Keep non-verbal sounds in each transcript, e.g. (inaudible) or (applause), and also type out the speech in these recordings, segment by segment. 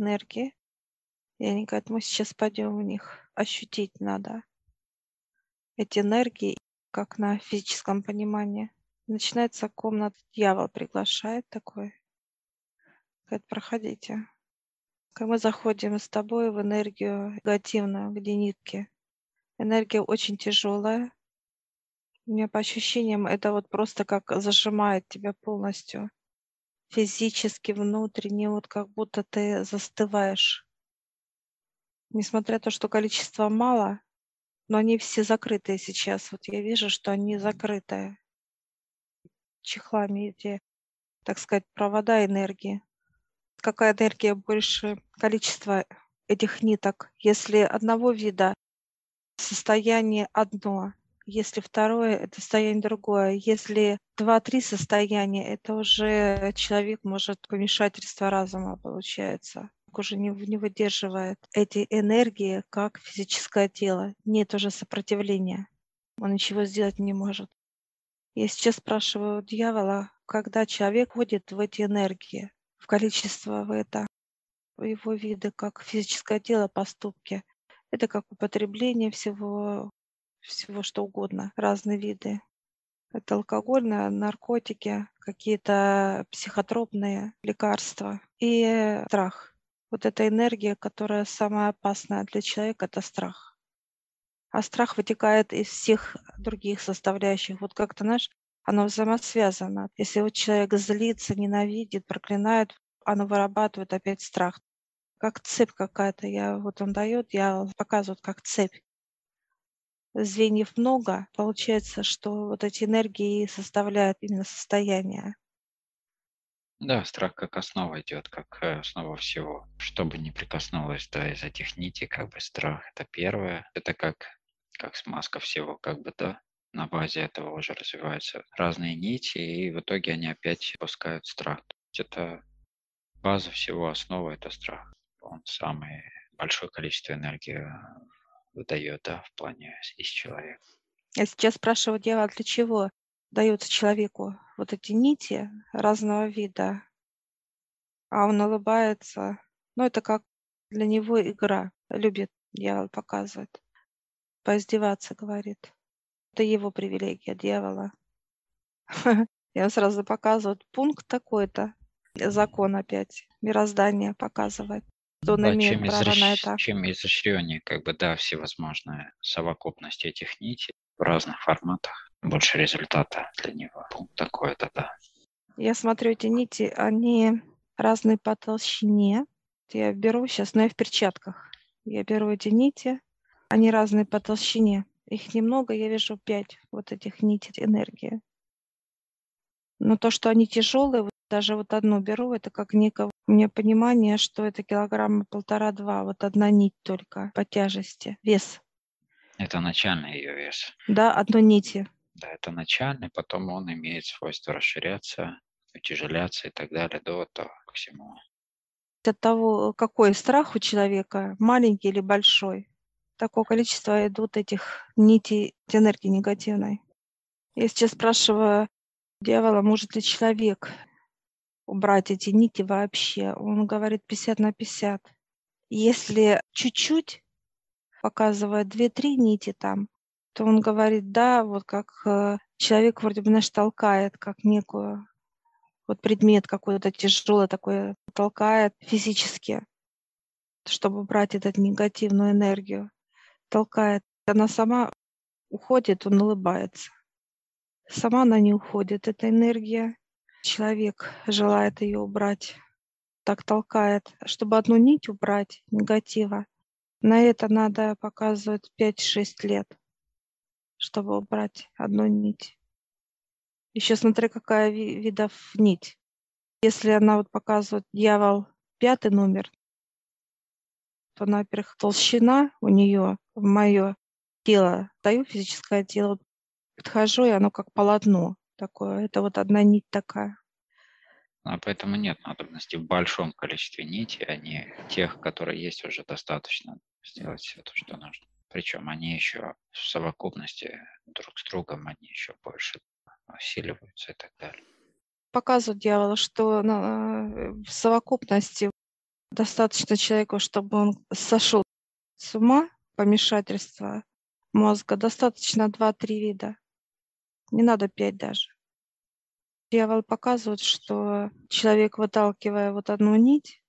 энергии. И они говорят, мы сейчас пойдем в них. Ощутить надо эти энергии, как на физическом понимании. Начинается комната, дьявол приглашает такой. Говорит, проходите. Мы заходим с тобой в энергию негативную, где нитки. Энергия очень тяжелая. У меня по ощущениям это вот просто как зажимает тебя полностью. Физически, внутренне, вот как будто ты застываешь. Несмотря на то, что количество мало, но они все закрытые сейчас. Вот я вижу, что они закрытые чехлами эти, так сказать, провода энергии. Какая энергия больше, количество этих ниток. Если одного вида состояние одно, если второе, это состояние другое. Если два-три состояния, это уже человек может помешательство разума получается уже не, не выдерживает эти энергии, как физическое тело. Нет уже сопротивления. Он ничего сделать не может. Я сейчас спрашиваю дьявола, когда человек входит в эти энергии, в количество в это, его виды, как физическое тело, поступки. Это как употребление всего, всего что угодно, разные виды. Это алкогольные, наркотики, какие-то психотропные лекарства и страх. Вот эта энергия, которая самая опасная для человека, это страх. А страх вытекает из всех других составляющих. Вот как-то, знаешь, оно взаимосвязано. Если вот человек злится, ненавидит, проклинает, оно вырабатывает опять страх. Как цепь какая-то. Я, вот он дает, я показываю, как цепь. Звеньев много, получается, что вот эти энергии составляют именно состояние. Да, страх как основа идет, как э, основа всего. Что бы ни прикоснулось да, из этих нитей, как бы страх это первое. Это как как смазка всего, как бы, да, на базе этого уже развиваются разные нити, и в итоге они опять пускают страх. То есть это база всего, основа – это страх. Он самое большое количество энергии э, выдает, да, в плане из человека. Я сейчас спрашиваю дело, для чего даются человеку вот эти нити разного вида, а он улыбается. Ну, это как для него игра. Любит дьявол показывать поиздеваться, говорит. Это его привилегия, дьявола. (laughs) Я сразу показываю пункт такой-то, закон опять, мироздание показывает. Что он да, имеет чем право изощ... на это. Чем изощреннее, как бы, да, всевозможные совокупности этих нитей в разных форматах, больше результата для него. Пункт такой-то, да. Я смотрю, эти нити, они разные по толщине. Я беру сейчас, но я в перчатках. Я беру эти нити, они разные по толщине. Их немного, я вижу пять вот этих нитей энергии. Но то, что они тяжелые, даже вот одну беру, это как некое у меня понимание, что это килограмма полтора-два, вот одна нить только по тяжести, вес. Это начальный ее вес. Да, одной нити. Да, это начальный, потом он имеет свойство расширяться, утяжеляться и так далее до того к всему. От того, какой страх у человека, маленький или большой, такое количество идут этих нитей энергии негативной. Я сейчас спрашиваю дьявола, может ли человек убрать эти нити вообще? Он говорит 50 на 50. Если чуть-чуть показывает 2-3 нити там, то он говорит, да, вот как э, человек вроде бы, знаешь, толкает, как некую вот предмет какой-то тяжелый такой толкает физически, чтобы убрать эту негативную энергию толкает. Она сама уходит, он улыбается. Сама она не уходит, эта энергия. Человек желает ее убрать, так толкает. Чтобы одну нить убрать негатива, на это надо показывать 5-6 лет, чтобы убрать одну нить. Еще смотри, какая видов нить. Если она вот показывает дьявол пятый номер, то, во-первых, толщина у нее в мое тело, даю физическое тело, подхожу, и оно как полотно такое. Это вот одна нить такая. А поэтому нет надобности в большом количестве нитей, а не тех, которые есть уже достаточно сделать все то, что нужно. Причем они еще в совокупности друг с другом, они еще больше усиливаются и так далее. Показывают дьявола, что в совокупности Достаточно человеку, чтобы он сошел с ума, помешательства мозга, достаточно 2-3 вида. Не надо 5 даже. Дьявол показывает, что человек, выталкивая вот одну нить,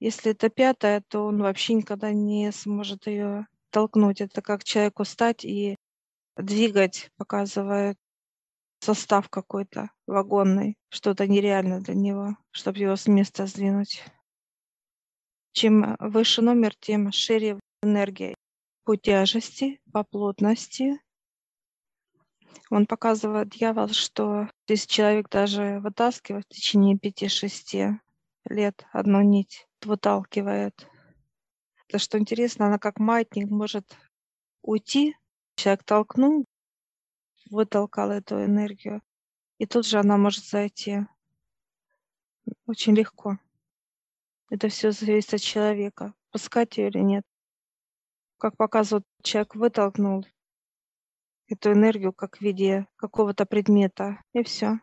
если это пятая, то он вообще никогда не сможет ее толкнуть. Это как человеку встать и двигать, показывает состав какой-то вагонный, что-то нереальное для него, чтобы его с места сдвинуть. Чем выше номер, тем шире энергия по тяжести, по плотности. Он показывает дьявол, что если человек даже вытаскивает в течение 5-6 лет одну нить, выталкивает. Это что интересно, она как маятник может уйти, человек толкнул, вытолкал эту энергию, и тут же она может зайти. Очень легко. Это все зависит от человека, пускать ее или нет. Как показывает, человек вытолкнул эту энергию как в виде какого-то предмета, и все.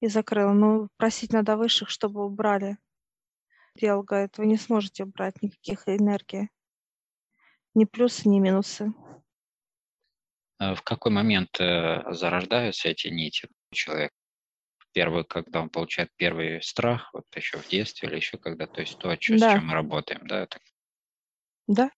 И закрыл. Ну, просить надо высших, чтобы убрали. Дьявол говорит, вы не сможете убрать никаких энергий. Ни плюсы, ни минусы. А в какой момент э, зарождаются эти нити у человека? Первый, когда он получает первый страх, вот еще в детстве или еще когда, то есть то, с Да, чем мы работаем, да? Да,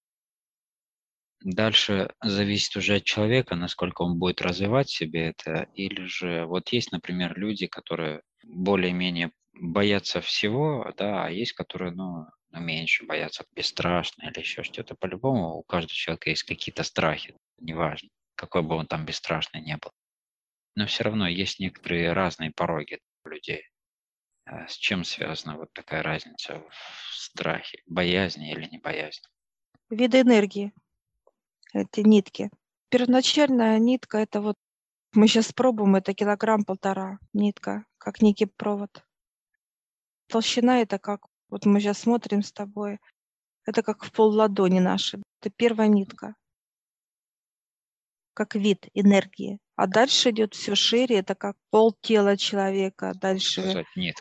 Дальше зависит уже от человека, насколько он будет развивать себе это, или же вот есть, например, люди, которые более-менее боятся всего, да, а есть, которые, ну, меньше боятся, бесстрашны или еще что-то. По-любому у каждого человека есть какие-то страхи, неважно какой бы он там бесстрашный не был. Но все равно есть некоторые разные пороги у людей. А с чем связана вот такая разница в страхе? Боязни или не боязни? виды энергии, эти нитки. Первоначальная нитка, это вот мы сейчас пробуем, это килограмм-полтора нитка, как некий провод. Толщина это как, вот мы сейчас смотрим с тобой, это как в пол ладони наши. Это первая нитка как вид энергии. А дальше идет все шире, это как пол тела человека. Дальше Сказать нет,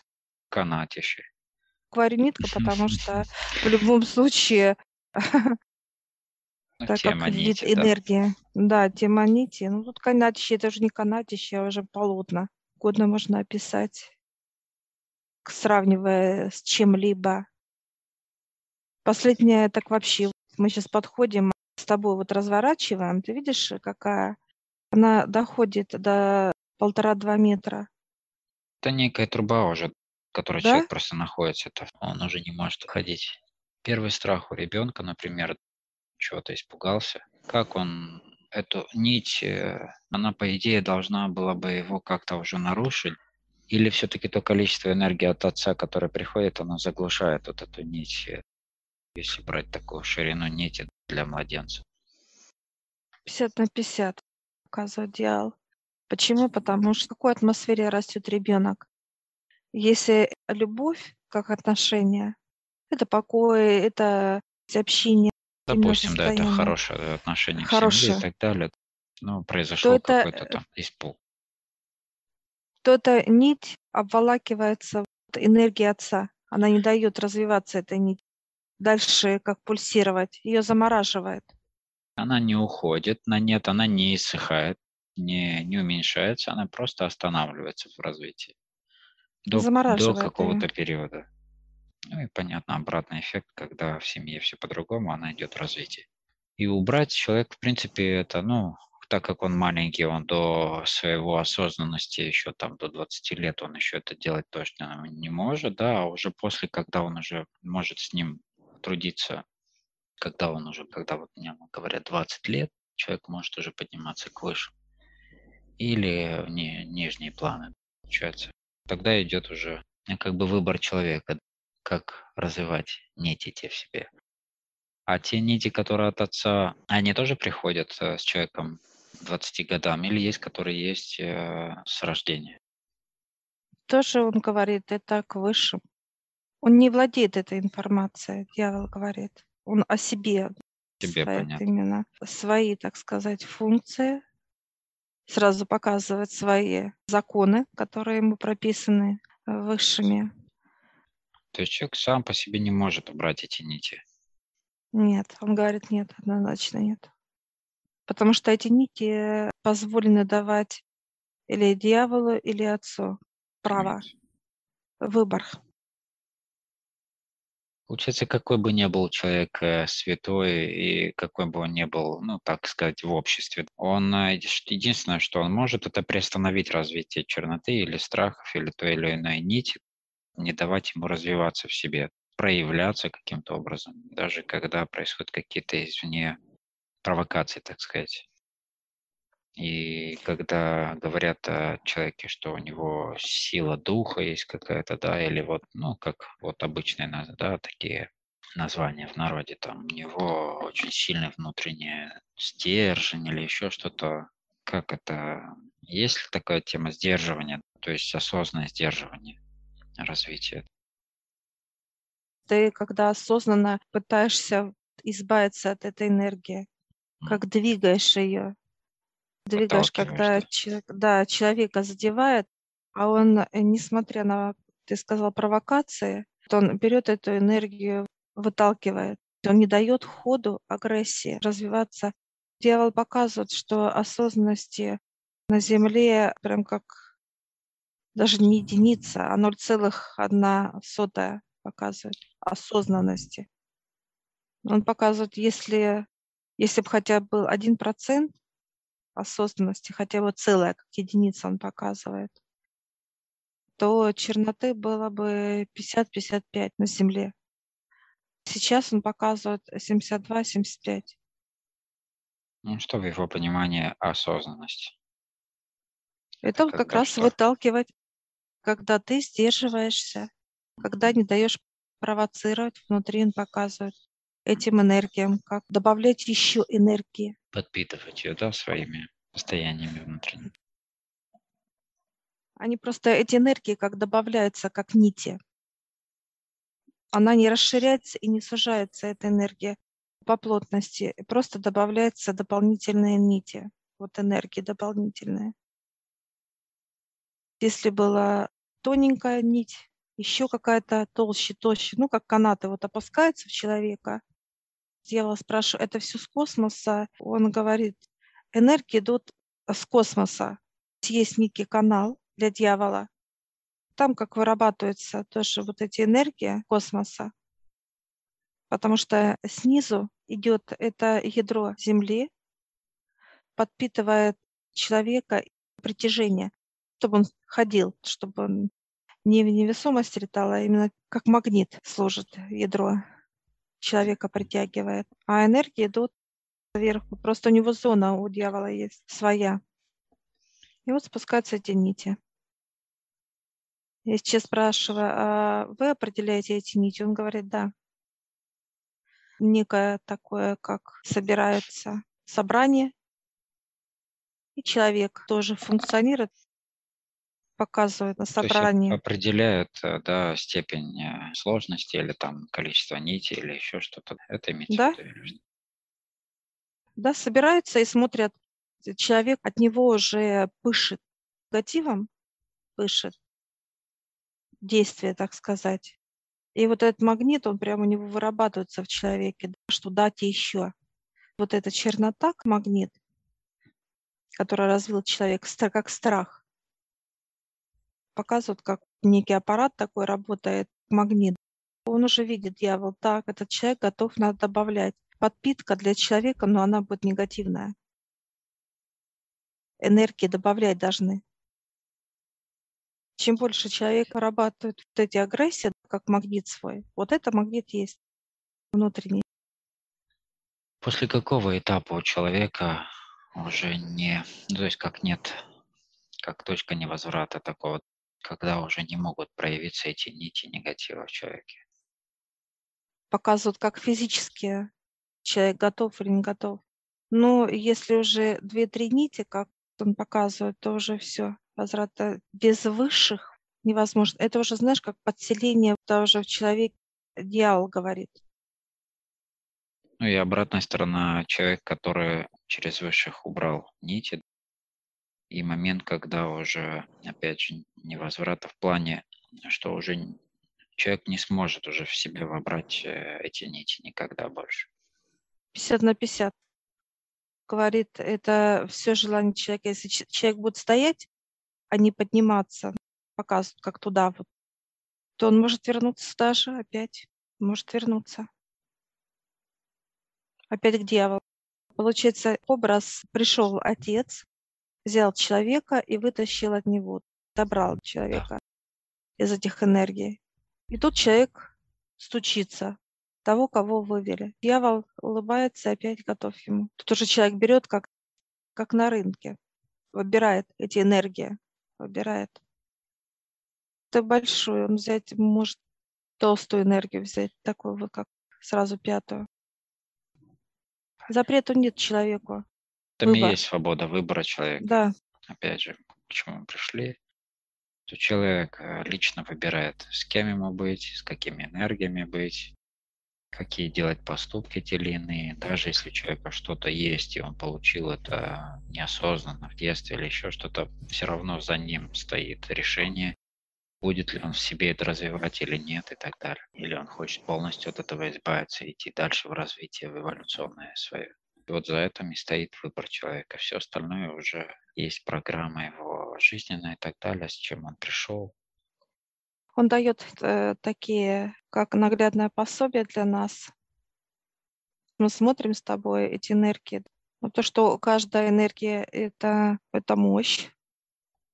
канатище. говорю нитка, потому (laughs) что в любом случае (laughs) Ну, так как вид да. энергии. Да, тема нити. Ну тут канатище, это уже не канатище, а уже полотна. Годно можно описать, сравнивая с чем-либо. Последнее так вообще. Мы сейчас подходим с тобой, вот разворачиваем. Ты видишь, какая? Она доходит до полтора-два метра. Это некая труба уже, в которой Да? человек просто находится. Он уже не может ходить. Первый страх у ребенка, например, чего-то испугался. Как он эту нить, э, она, по идее, должна была бы его как-то уже нарушить? Или все-таки то количество энергии от отца, которое приходит, оно заглушает вот эту нить, э, если брать такую ширину нити для младенца? 50 на 50, показывает диал. Почему? Потому что в какой атмосфере растет ребенок. Если любовь, как отношение, это покой, это общение, Допустим, да, это хорошее отношение к семье Хорошее. и так далее. Произошел это, какой-то э, там испуг. то эта нить обволакивается энергией отца. Она не дает развиваться этой нить. Дальше как пульсировать. Ее замораживает. Она не уходит на нет, она не иссыхает, не, не уменьшается, она просто останавливается в развитии до, до ее. какого-то периода. Ну и понятно, обратный эффект, когда в семье все по-другому, она идет в развитие. И убрать человек, в принципе, это, ну, так как он маленький, он до своего осознанности еще там до 20 лет, он еще это делать точно не может, да, а уже после, когда он уже может с ним трудиться, когда он уже, когда вот мне говорят 20 лет, человек может уже подниматься к высшим. Или в ни- нижние планы, получается. Тогда идет уже э, как бы выбор человека, как развивать нити те в себе. А те нити, которые от отца, они тоже приходят э, с человеком к 20 годам или есть, которые есть э, с рождения? Тоже он говорит, это к высшим. Он не владеет этой информацией, дьявол говорит. Он о себе Тебе понятно. именно свои, так сказать, функции, сразу показывает свои законы, которые ему прописаны э, высшими. То есть человек сам по себе не может убрать эти нити. Нет, он говорит нет, однозначно нет. Потому что эти нити позволены давать или дьяволу, или отцу. Право. Выбор. Получается, какой бы ни был человек э, святой и какой бы он ни был, ну, так сказать, в обществе, он э, единственное, что он может, это приостановить развитие черноты или страхов, или той или иной нити, не давать ему развиваться в себе, проявляться каким-то образом, даже когда происходят какие-то извне провокации, так сказать. И когда говорят о человеке, что у него сила духа есть какая-то, да, или вот, ну, как вот обычные, да, такие названия в народе, там, у него очень сильный внутренний стержень или еще что-то. Как это? Есть ли такая тема сдерживания, то есть осознанное сдерживание развития? Ты, когда осознанно пытаешься избавиться от этой энергии, как двигаешь ее, двигаешь, когда да, человека задевает, а он, э, несмотря на, ты сказал, провокации, то он берет эту энергию, выталкивает. Он не дает ходу агрессии развиваться. Дьявол показывает, что осознанности на Земле прям как даже не единица, а 0,1 сотая показывает осознанности. Он показывает, если, если бы хотя бы был один процент, осознанности, хотя бы целая, как единица он показывает, то черноты было бы 50-55 на Земле. Сейчас он показывает 72-75. Ну, что в его понимании осознанность? Это вот как раз что? выталкивать, когда ты сдерживаешься, когда не даешь провоцировать, внутри он показывает этим энергиям, как добавлять еще энергии. Подпитывать ее, да, своими состояниями внутренними. Они просто, эти энергии как добавляются, как нити. Она не расширяется и не сужается, эта энергия по плотности. Просто добавляются дополнительные нити. Вот энергии дополнительные. Если была тоненькая нить, еще какая-то толще, толще, ну, как канаты вот опускаются в человека, дьявол спрашиваю, это все с космоса? Он говорит, энергии идут с космоса. Есть некий канал для дьявола. Там как вырабатываются тоже вот эти энергии космоса. Потому что снизу идет это ядро Земли, подпитывает человека притяжение, чтобы он ходил, чтобы он не в невесомости летал, а именно как магнит служит ядро человека притягивает, а энергии идут вверху. Просто у него зона у дьявола есть своя. И вот спускаются эти нити. Я сейчас спрашиваю, а вы определяете эти нити? Он говорит, да. Некое такое, как собирается собрание, и человек тоже функционирует показывают на собрании. определяют э, да, степень э, сложности или там количество нитей или еще что-то. Это имеется да? в виду? Да, собираются и смотрят. Человек от него уже пышет негативом, пышет действие, так сказать. И вот этот магнит, он прямо у него вырабатывается в человеке, что дать еще. Вот эта чернота, магнит, который развил человек, как страх показывают, как некий аппарат такой работает, магнит. Он уже видит дьявол, так, этот человек готов, надо добавлять. Подпитка для человека, но она будет негативная. Энергии добавлять должны. Чем больше человек вырабатывает вот эти агрессии, как магнит свой, вот это магнит есть внутренний. После какого этапа у человека уже не, ну, то есть как нет, как точка невозврата такого когда уже не могут проявиться эти нити негатива в человеке. Показывают, как физически человек готов или не готов. Но если уже две-три нити, как он показывает, то уже все. Возврата без высших невозможно. Это уже, знаешь, как подселение тоже в человек дьявол говорит. Ну и обратная сторона, человек, который через высших убрал нити, и момент, когда уже, опять же, невозврата в плане, что уже человек не сможет уже в себе вобрать э, эти нити никогда больше. 50 на 50. Говорит, это все желание человека. Если человек будет стоять, а не подниматься, показывают, как туда вот, то он может вернуться даже опять, может вернуться. Опять к дьяволу. Получается, образ пришел отец, взял человека и вытащил от него, добрал человека да. из этих энергий. И тут человек стучится, того, кого вывели. Дьявол улыбается, опять готов ему. Тут уже человек берет, как, как на рынке, выбирает эти энергии, выбирает. Это большую, он взять может толстую энергию взять, такую вот, как сразу пятую. Запрету нет человеку. Там и есть свобода выбора человека. Да. Опять же, к чему мы пришли, то человек э, лично выбирает, с кем ему быть, с какими энергиями быть, какие делать поступки те или иные. Даже если у человека что-то есть, и он получил это неосознанно в детстве или еще что-то, все равно за ним стоит решение, будет ли он в себе это развивать или нет и так далее. Или он хочет полностью от этого избавиться и идти дальше в развитие, в эволюционное свое. И вот за этим и стоит выбор человека. Все остальное уже есть программа его жизненная и так далее, с чем он пришел. Он дает э, такие, как наглядное пособие для нас. Мы смотрим с тобой эти энергии. Но то, что каждая энергия это, это мощь,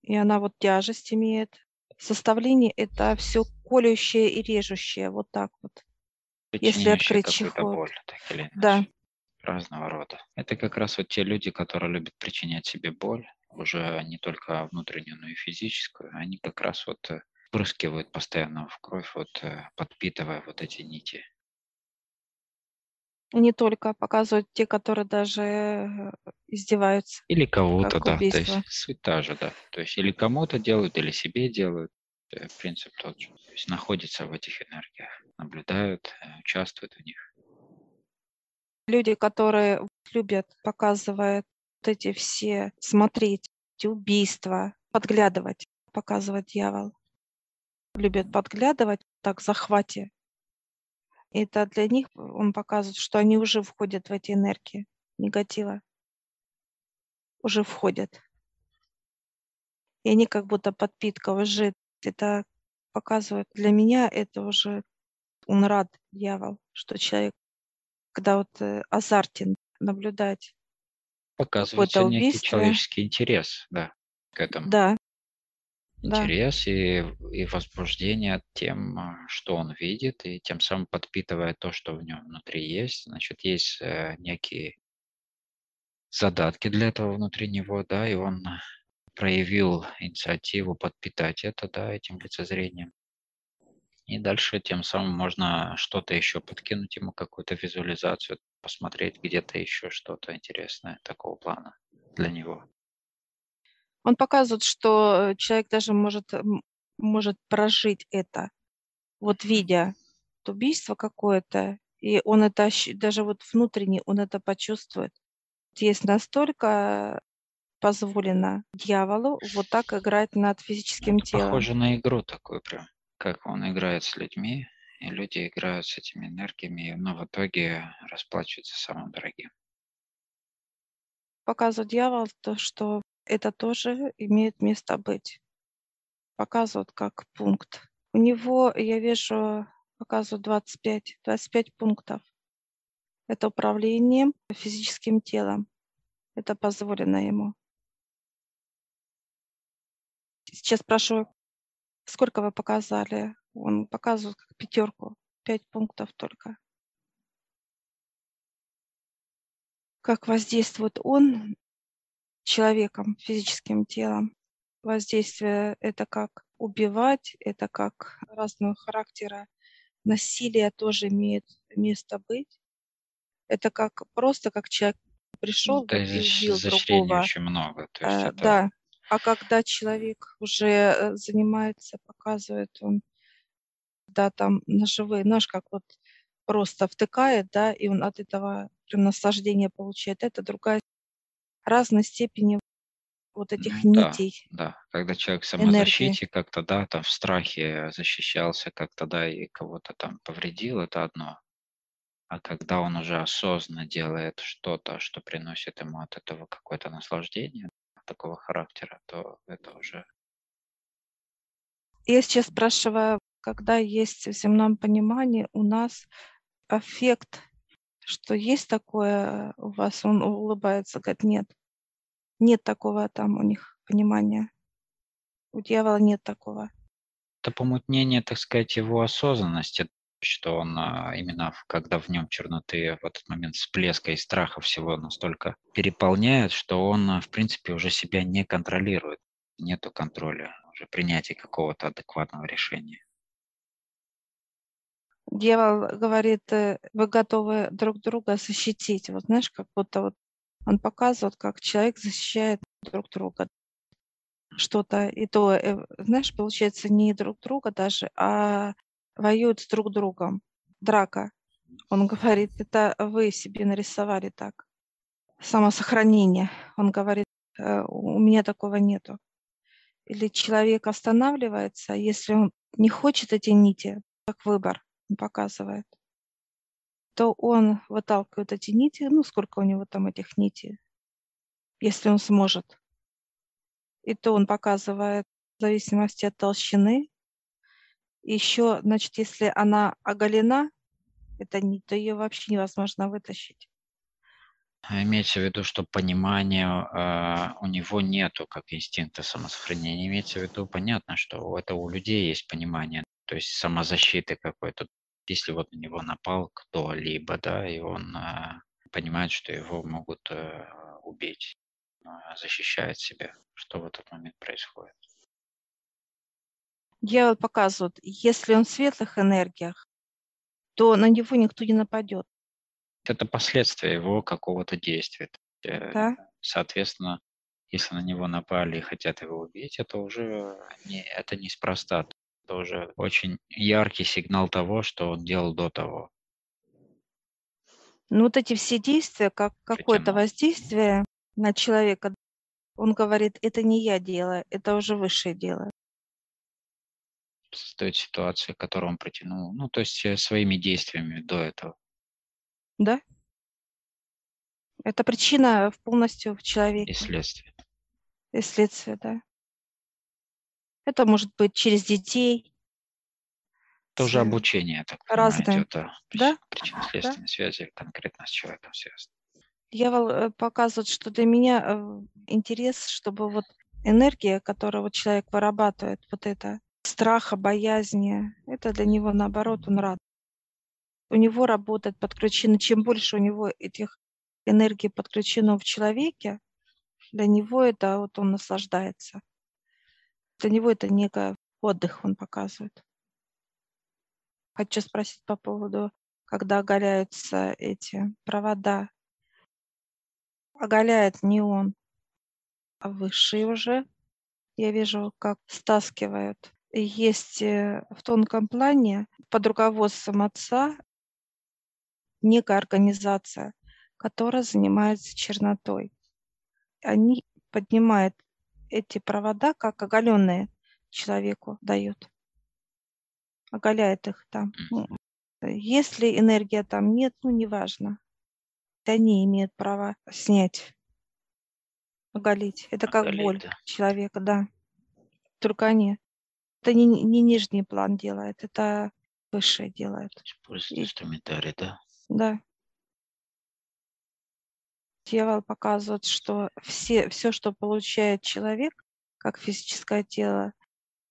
и она вот тяжесть имеет, составление это все колющее и режущее, вот так вот. Если открыть чехол. Боль, так или иначе. Да. Разного рода. Это как раз вот те люди, которые любят причинять себе боль, уже не только внутреннюю, но и физическую, они как раз вот э, впрыскивают постоянно в кровь, вот э, подпитывая вот эти нити. Не только показывают те, которые даже э, издеваются. Или кого-то, да. То есть (laughs) суть та же, да. То есть или кому-то делают, или себе делают. Принцип тот же. То есть находятся в этих энергиях, наблюдают, участвуют в них. Люди, которые любят, показывают вот эти все, смотреть, эти убийства, подглядывать, показывает дьявол. Любят подглядывать так захвате это для них он показывает, что они уже входят в эти энергии негатива. Уже входят. И они как будто подпитка уже. Это показывает для меня, это уже он рад, дьявол, что человек, когда вот э, азартен наблюдать Показывается некий человеческий интерес, да, к этому. Да, интерес и, и возбуждение тем, а, что он видит, и тем самым подпитывая то, что в нем внутри есть. Значит, есть э, некие задатки для этого внутри него, да, и он проявил инициативу подпитать это, да, этим лицезрением. И дальше тем самым можно что-то еще подкинуть ему, какую-то визуализацию, посмотреть где-то еще что-то интересное такого плана для него. Он показывает, что э, человек даже может, может прожить это, вот видя убийство какое-то, и он это даже вот внутренне он это почувствует. Есть настолько позволено дьяволу вот так играть над физическим это телом. Похоже на игру такую прям, как он играет с людьми, и люди играют с этими энергиями, но в итоге расплачиваются самым дорогим. Показывает дьявол то, что это тоже имеет место быть. Показывают как пункт. У него, я вижу, показывают 25, 25 пунктов. Это управление физическим телом. Это позволено ему. Сейчас спрашиваю, сколько вы показали? Он показывает как пятерку, пять пунктов только. Как воздействует он человеком, физическим телом. Воздействие — это как убивать, это как разного характера насилие тоже имеет место быть. Это как просто как человек пришел да, и убил другого. очень много. То есть а, это... Да. А когда человек уже э, занимается, показывает он, да, там ножевые, нож как вот просто втыкает, да, и он от этого прям наслаждение получает. Это другая разной степени вот этих Ну да, нитей да. Когда человек в самозащите как-то, да, там в страхе защищался как-то, да, и кого-то там повредил, это одно. А когда он уже осознанно делает что-то, что приносит ему от этого какое-то наслаждение такого характера, то это уже Я сейчас спрашиваю, когда есть в земном понимании у нас эффект, что есть такое у вас, он улыбается, говорит, нет. Нет такого там у них понимания. У дьявола нет такого. это помутнение, так сказать, его осознанности, что он а, именно когда в нем черноты в этот момент всплеска и страха всего настолько переполняет, что он, а, в принципе, уже себя не контролирует. Нету контроля, уже принятия какого-то адекватного решения. Дьявол говорит, э, вы готовы друг друга защитить. Вот знаешь, как будто вот он показывает, как человек защищает друг друга. Что-то, и то, э, знаешь, получается не друг друга даже, а воюют с друг другом. Драка. Он говорит, это вы себе нарисовали так. Самосохранение. Он говорит, «Э, у меня такого нету. Или человек останавливается, если он не хочет эти нити, как выбор он показывает, то он выталкивает эти нити, ну, сколько у него там этих нитей, если он сможет. И то он показывает в зависимости от толщины. Еще, значит, если она оголена, эта нить, то ее вообще невозможно вытащить. А Имеется в виду, что понимания а, у него нету как инстинкта самосохранения. Имеется в виду, понятно, что это у людей есть понимание, то есть самозащиты какой-то. Если вот на него напал кто-либо, да, и он а, понимает, что его могут э, убить, защищает себя, что в этот момент происходит. Дьявол показывает, если он в светлых энергиях, то на него никто не нападет. Это последствия его какого-то действия. Э, Да? Соответственно, если на него напали и хотят его убить, это уже не, это неспроста. Это уже очень яркий сигнал того, что он делал до того. Ну, вот эти все действия, как какое-то воздействие на человека, он говорит, это не я делаю, это уже высшее дело. Создает ситуацию, которую он протянул. Ну, то есть э, своими действиями до этого. Да? Это причина полностью в И человеке. следствие. И следствие, да. Это может быть через детей. Тоже обучение, так понимаю, разное. идет. Да? Да? Причинно-следственной связи конкретно с человеком связано. Дьявол э, показывает, что для меня э, интерес, чтобы вот энергия, которую вот человек вырабатывает, вот это страха, боязни, это для него наоборот, он рад. У него работает подключено, чем больше у него этих энергий подключено в человеке, для него это вот он наслаждается. Для него это некий отдых он показывает. Хочу спросить по поводу, когда оголяются эти провода. Оголяет не он, а высший уже. Я вижу, как стаскивают. Есть э, в тонком плане под руководством отца некая организация, которая занимается чернотой. Они поднимают эти провода, как оголенные человеку дают. Оголяет их там. Если энергия там нет, ну неважно. Они имеют право снять, оголить. Это как Оголить, боль да. человека, да. Только они. Это не, не нижний план делает, это высшее делает. Использует инструментарий, да. Да. Дьявол показывает, что все, все, что получает человек, как физическое тело,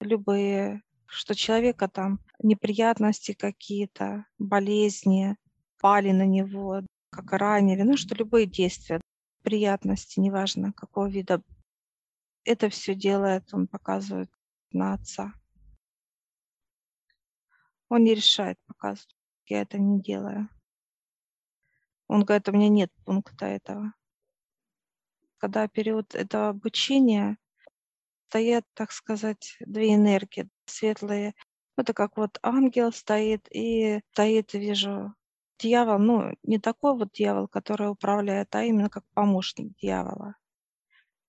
любые, что человека там неприятности какие-то, болезни, пали на него, как ранили, ну что любые действия, приятности, неважно какого вида, это все делает, он показывает на отца. Он не решает, показывает, я это не делаю. Он говорит, у меня нет пункта этого. Когда период этого обучения стоят, так сказать, две энергии светлые. Это как вот ангел стоит и стоит, вижу, дьявол, ну, не такой вот дьявол, который управляет, а именно как помощник дьявола.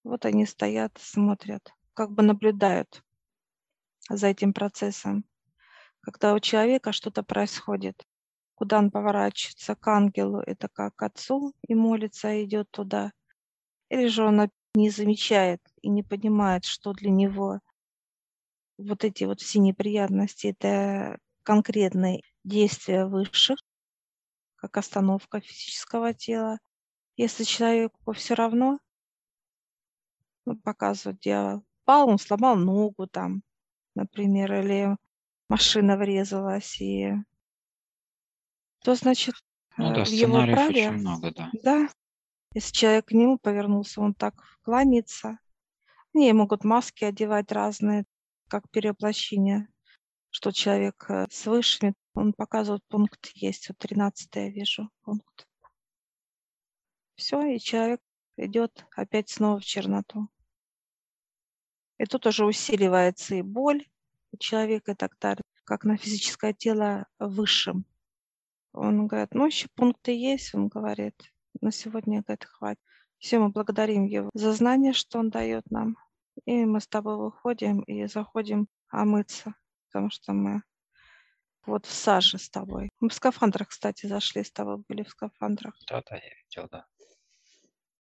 Вот они стоят, смотрят, как бы наблюдают за этим процессом. Когда у человека что-то происходит, куда он поворачивается, к ангелу, это как к отцу и молится, идет туда. Или же он не замечает и не понимает, что для него вот эти вот все неприятности, это конкретные действия высших, как остановка физического тела. Если человеку все равно, ну, показывает дьявол, пал, он сломал ногу там, например, или машина врезалась, и то значит Ну э, да, в его праве, много, да. да, если человек к нему повернулся, он так кланяется. Не могут маски одевать разные, как перевоплощение, что человек э, с высшими, он показывает пункт есть, вот 13 я вижу пункт. Все, и человек идет опять снова в черноту. И тут уже усиливается и боль человека далее, как на физическое тело высшим. Он говорит, ну еще пункты есть, он говорит, на сегодня, говорит, хватит. Все, мы благодарим его за знание, что он дает нам. И мы с тобой выходим и заходим омыться, потому что мы вот в саже с тобой. Мы в скафандрах, кстати, зашли с тобой, были в скафандрах. Да, да, я видел, да.